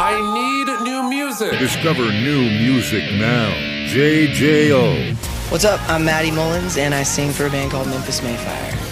I need new music. Discover new music now. JJO. What's up? I'm Matty Mullins, and I sing for a band called Memphis May Fire.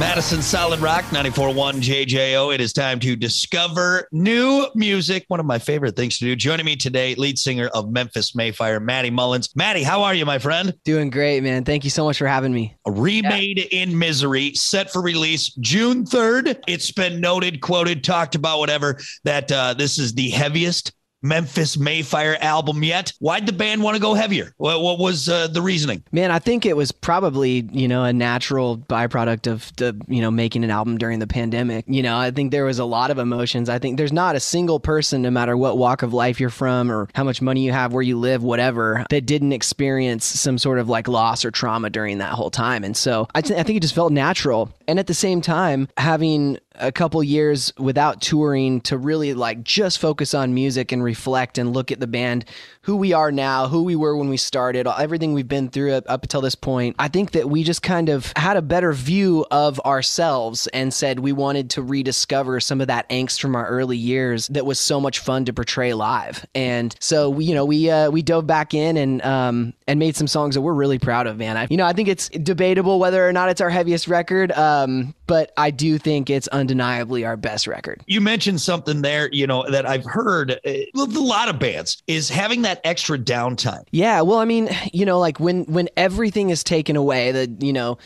Madison Solid Rock 94.1 JJO. It is time to discover new music. One of my favorite things to do. Joining me today, lead singer of Memphis Mayfire, Matty Mullins. Matty, how are you, my friend? Doing great, man. Thank you so much for having me. Remade yeah. in Misery, set for release June 3rd. It's been noted, quoted, talked about, whatever, that uh, this is the heaviest Memphis May Fire album yet. Why'd the band want to go heavier? What, what was uh, the reasoning? Man, I think it was probably, you know, a natural byproduct of the, you know, making an album during the pandemic. You know, I think there was a lot of emotions. I think there's not a single person, no matter what walk of life you're from or how much money you have, where you live, whatever, that didn't experience some sort of like loss or trauma during that whole time. And so I, th- I think it just felt natural. And at the same time, having a couple years without touring to really like just focus on music and reflect and look at the band who we are now who we were when we started everything we've been through up, up until this point. I think that we just kind of had a better view of ourselves and said we wanted to rediscover some of that angst from our early years that was so much fun to portray live. And so we you know we uh, we dove back in and um and made some songs that we're really proud of man. I, you know i think it's debatable whether or not it's our heaviest record um but i do think it's undeniably our best record. You mentioned something there, you know, that I've heard uh, with a lot of bands is having that extra downtime. Yeah, well, I mean, you know, like when when everything is taken away, that you know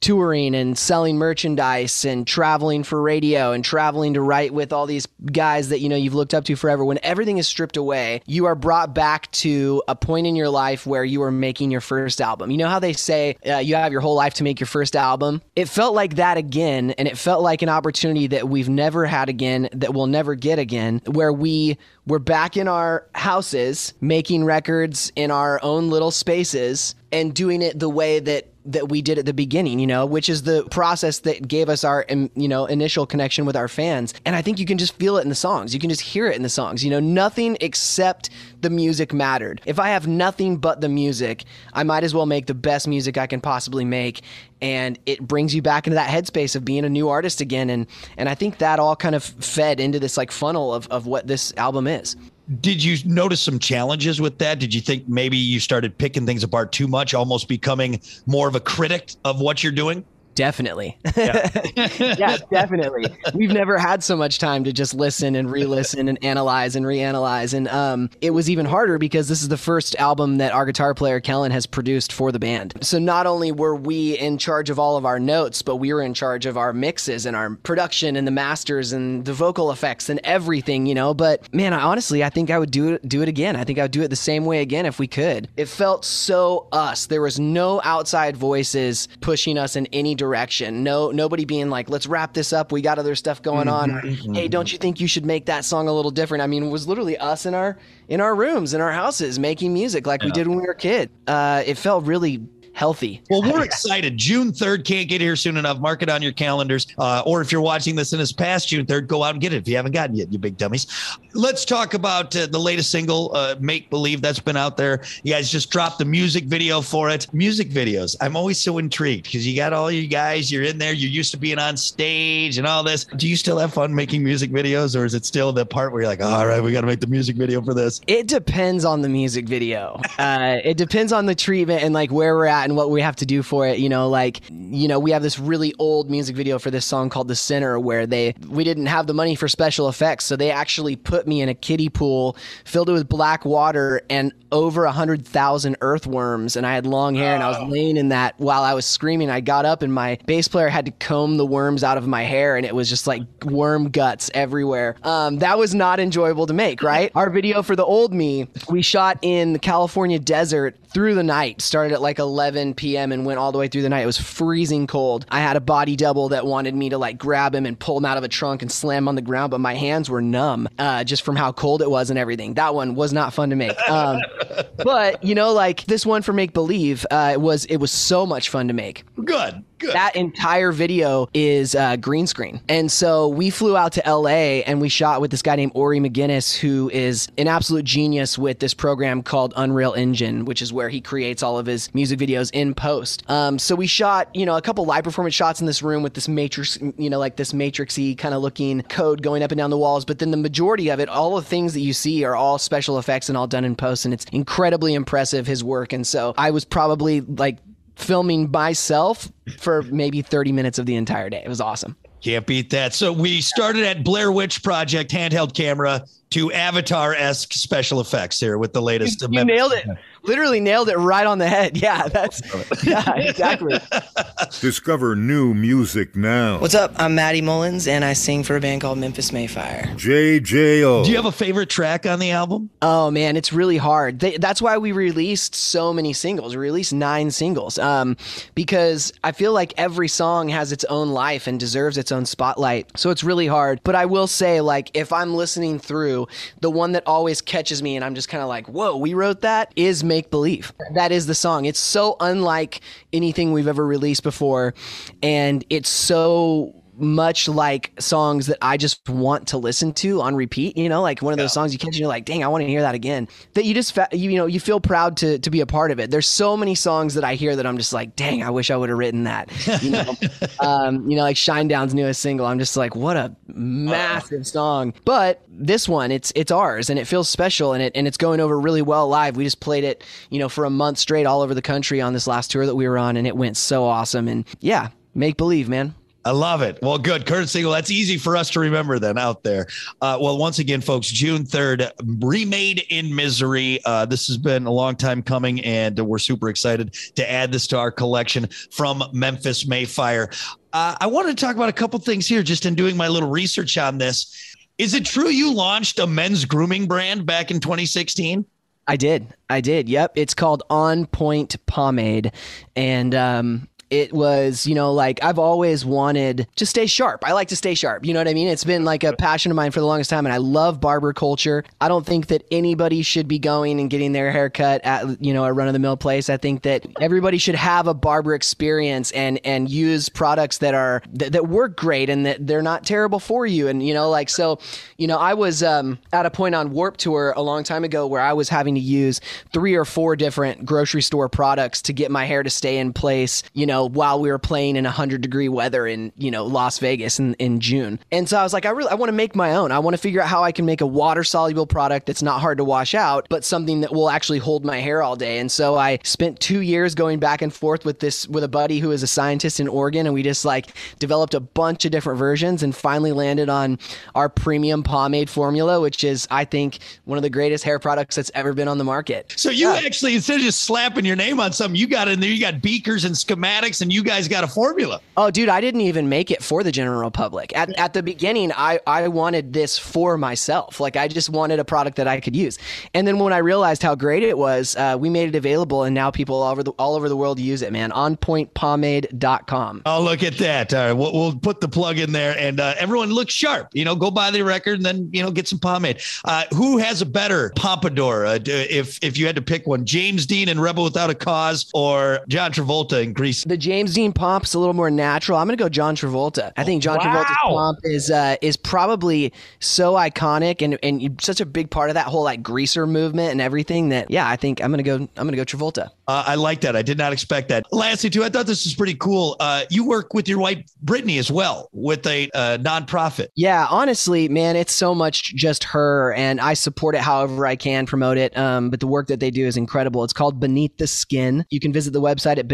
touring and selling merchandise and traveling for radio and traveling to write with all these guys that you know you've looked up to forever. When everything is stripped away you are brought back to a point in your life where you are making your first album. You know how they say uh, you have your whole life to make your first album? It felt like that again and it felt like an opportunity that we've never had again that we'll never get again where we we're back in our houses making records in our own little spaces and doing it the way that that we did at the beginning, you know, which is the process that gave us our, um, you know, initial connection with our fans. And I think you can just feel it in the songs. You can just hear it in the songs. You know, nothing except the music mattered. If I have nothing but the music, I might as well make the best music I can possibly make. And it brings you back into that headspace of being a new artist again. And, and I think that all kind of fed into this like funnel of, of what this album is. Did you notice some challenges with that? Did you think maybe you started picking things apart too much, almost becoming more of a critic of what you're doing? Definitely. Yeah. yeah, definitely. We've never had so much time to just listen and re-listen and analyze and reanalyze. And um, it was even harder because this is the first album that our guitar player Kellen has produced for the band. So not only were we in charge of all of our notes, but we were in charge of our mixes and our production and the masters and the vocal effects and everything, you know. But man, I, honestly, I think I would do it do it again. I think I would do it the same way again if we could. It felt so us. There was no outside voices pushing us in any direction. No, nobody being like, "Let's wrap this up. We got other stuff going on." Or, mm-hmm. "Hey, don't you think you should make that song a little different?" I mean, it was literally us in our in our rooms in our houses making music like yeah. we did when we were a kid. Uh, it felt really healthy. Well, we're excited. June 3rd can't get here soon enough. Mark it on your calendars. Uh, or if you're watching this and it's past June 3rd, go out and get it if you haven't gotten it yet, you big dummies. Let's talk about uh, the latest single, uh, Make Believe, that's been out there. You guys just dropped the music video for it. Music videos. I'm always so intrigued because you got all you guys, you're in there, you're used to being on stage and all this. Do you still have fun making music videos or is it still the part where you're like, all right, we got to make the music video for this? It depends on the music video. Uh, it depends on the treatment and like where we're at and what we have to do for it. You know, like, you know, we have this really old music video for this song called The Sinner where they, we didn't have the money for special effects. So they actually put me in a kiddie pool, filled it with black water and over a hundred thousand earthworms. And I had long hair and I was laying in that while I was screaming. I got up and my bass player had to comb the worms out of my hair and it was just like worm guts everywhere. Um, that was not enjoyable to make, right? Our video for the old me, we shot in the California desert through the night, started at like 11 p.m. and went all the way through the night. It was freezing cold. I had a body double that wanted me to like grab him and pull him out of a trunk and slam him on the ground, but my hands were numb uh, just from how cold it was and everything. That one was not fun to make. Um, but you know, like this one for Make Believe uh, was it was so much fun to make. Good. Good. that entire video is uh, green screen. And so we flew out to LA and we shot with this guy named Ori McGinnis, who is an absolute genius with this program called Unreal Engine, which is where he creates all of his music videos in post. Um, so we shot, you know, a couple live performance shots in this room with this matrix, you know, like this matrixy kind of looking code going up and down the walls. But then the majority of it, all the things that you see are all special effects and all done in post. And it's incredibly impressive, his work. And so I was probably like filming myself for maybe 30 minutes of the entire day. It was awesome. Can't beat that. So we started at Blair Witch Project handheld camera to Avatar esque special effects here with the latest. You nailed it. Literally nailed it right on the head. Yeah, that's yeah, exactly. Discover new music now. What's up? I'm Matty Mullins, and I sing for a band called Memphis May Fire. JJO. Do you have a favorite track on the album? Oh man, it's really hard. They, that's why we released so many singles. We released nine singles um, because I feel like every song has its own life and deserves its own spotlight. So it's really hard. But I will say, like, if I'm listening through, the one that always catches me and I'm just kind of like, whoa, we wrote that is Make Believe. That is the song. It's so unlike anything we've ever released before, and it's so much like songs that I just want to listen to on repeat. You know, like one of those songs you catch and you're like, dang, I want to hear that again. That you just, fa- you, you know, you feel proud to to be a part of it. There's so many songs that I hear that I'm just like, dang, I wish I would have written that. You know, um, you know, like Shinedown's newest single. I'm just like, what a massive song. But this one, it's it's ours and it feels special and it and it's going over really well live. We just played it, you know, for a month straight all over the country on this last tour that we were on, and it went so awesome. And yeah, make believe, man. I love it. Well, good. Kurt Single. That's easy for us to remember then out there. Uh, well, once again, folks, June 3rd, Remade in Misery. Uh, this has been a long time coming, and we're super excited to add this to our collection from Memphis May Fire. Uh, I wanted to talk about a couple things here just in doing my little research on this. Is it true you launched a men's grooming brand back in 2016? I did. I did. Yep. It's called On Point Pomade. And um, it was, you know, like I've always wanted to stay sharp. I like to stay sharp. You know what I mean? It's been like a passion of mine for the longest time, and I love barber culture. I don't think that anybody should be going and getting their haircut at, you know, a run of the mill place. I think that everybody should have a barber experience and and use products that are that, that work great and that they're not terrible for you. And you know, like so, you know, I was um, at a point on Warp Tour a long time ago where I was having to use three or four different grocery store products to get my hair to stay in place. You know while we were playing in 100 degree weather in, you know, Las Vegas in, in June. And so I was like, I really, I want to make my own. I want to figure out how I can make a water soluble product that's not hard to wash out, but something that will actually hold my hair all day. And so I spent two years going back and forth with this, with a buddy who is a scientist in Oregon. And we just like developed a bunch of different versions and finally landed on our premium pomade formula, which is, I think, one of the greatest hair products that's ever been on the market. So you yeah. actually, instead of just slapping your name on something, you got in there, you got beakers and schematics and you guys got a formula. Oh, dude, I didn't even make it for the general public. At, at the beginning, I, I wanted this for myself. Like, I just wanted a product that I could use. And then when I realized how great it was, uh, we made it available, and now people all over the, all over the world use it, man. OnPointPomade.com. Oh, look at that. All right. We'll, we'll put the plug in there, and uh, everyone looks sharp. You know, go buy the record and then, you know, get some pomade. Uh, who has a better pompadour uh, if, if you had to pick one? James Dean and Rebel Without a Cause or John Travolta in Grease? The James Dean pomp's a little more natural. I'm going to go John Travolta. I think John wow. Travolta's pomp is uh, is probably so iconic and and such a big part of that whole like greaser movement and everything that yeah, I think I'm going to go I'm going to go Travolta. Uh, I like that. I did not expect that. Lastly, too, I thought this was pretty cool. Uh, you work with your wife Brittany as well with a uh, nonprofit. Yeah, honestly, man, it's so much just her, and I support it however I can, promote it. Um, but the work that they do is incredible. It's called Beneath the Skin. You can visit the website at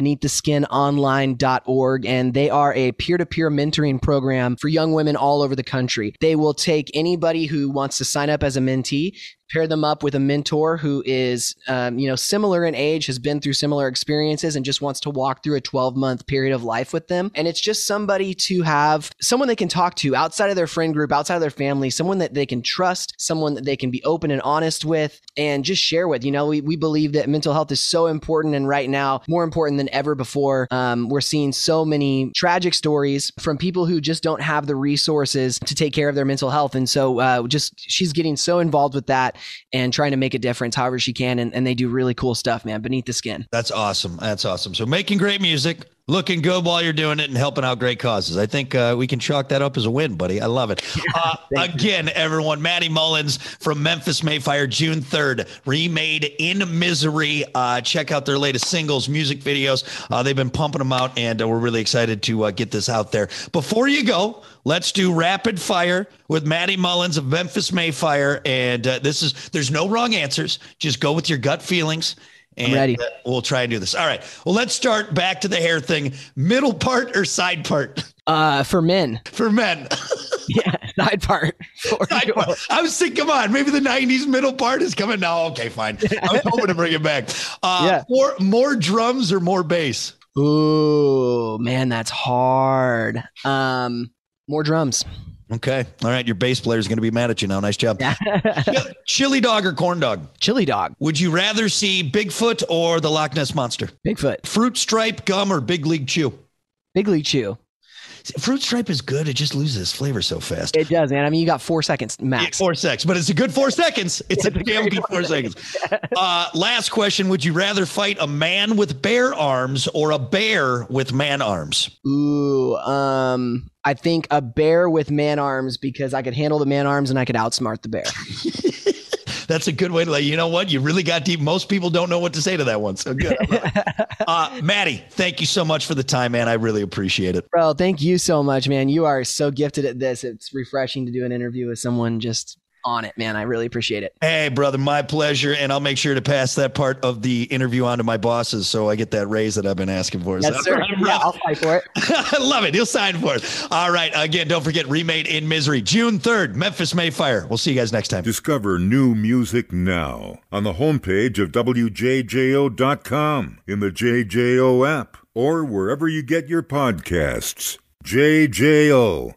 beneaththeskinonline.org, and they are a peer-to-peer mentoring program for young women all over the country. They will take anybody who wants to sign up as a mentee pair them up with a mentor who is um, you know similar in age has been through similar experiences and just wants to walk through a 12 month period of life with them. And it's just somebody to have someone they can talk to outside of their friend group outside of their family someone that they can trust someone that they can be open and honest with and just share with. You know we, we believe that mental health is so important and right now more important than ever before. Um, we're seeing so many tragic stories from people who just don't have the resources to take care of their mental health. And so uh, just she's getting so involved with that and trying to make a difference however she can. And, and they do really cool stuff, man, beneath the skin. That's awesome. That's awesome. So making great music looking good while you're doing it and helping out great causes. I think uh, we can chalk that up as a win, buddy. I love it. Uh, again, everyone, Matty Mullins from Memphis May Fire, June 3rd, remade in misery. Uh, check out their latest singles, music videos. Uh, they've been pumping them out, and uh, we're really excited to uh, get this out there. Before you go, let's do rapid fire with Matty Mullins of Memphis May Fire. And this is, there's no wrong answers. Just go with your gut feelings and ready. Uh, we'll try and do this. All right. Well, let's start back to the hair thing. Middle part or side part? Uh, for men. For men. yeah, side part. Side part. I was thinking, come on, maybe the '90s middle part is coming now. Okay, fine. I was hoping to bring it back. Uh, yeah. More, more drums or more bass? Ooh, man, that's hard. Um, more drums. Okay. All right. Your bass player is going to be mad at you now. Nice job. chili dog or corn dog? Chili dog. Would you rather see Bigfoot or the Loch Ness Monster? Bigfoot. Fruit stripe, gum, or Big League Chew? Big League Chew. Fruit stripe is good. It just loses its flavor so fast. It does, man. I mean, you got four seconds max. Yeah, four seconds, but it's a good four seconds. It's a damn good four seconds. Uh, last question: Would you rather fight a man with bear arms or a bear with man arms? Ooh, um, I think a bear with man arms because I could handle the man arms and I could outsmart the bear. That's a good way to like, you know what? You really got deep. Most people don't know what to say to that one. So good. uh, Matty, thank you so much for the time, man. I really appreciate it. Bro, thank you so much, man. You are so gifted at this. It's refreshing to do an interview with someone just on it, man. I really appreciate it. Hey, brother, my pleasure. And I'll make sure to pass that part of the interview on to my bosses so I get that raise that I've been asking for. Yes, sir. Yeah, I'll fight for it. I love it. He'll sign for it. All right. Again, don't forget Remade in Misery, June 3rd, Memphis May Fire. We'll see you guys next time. Discover new music now on the homepage of WJJO.com, in the JJO app, or wherever you get your podcasts. JJO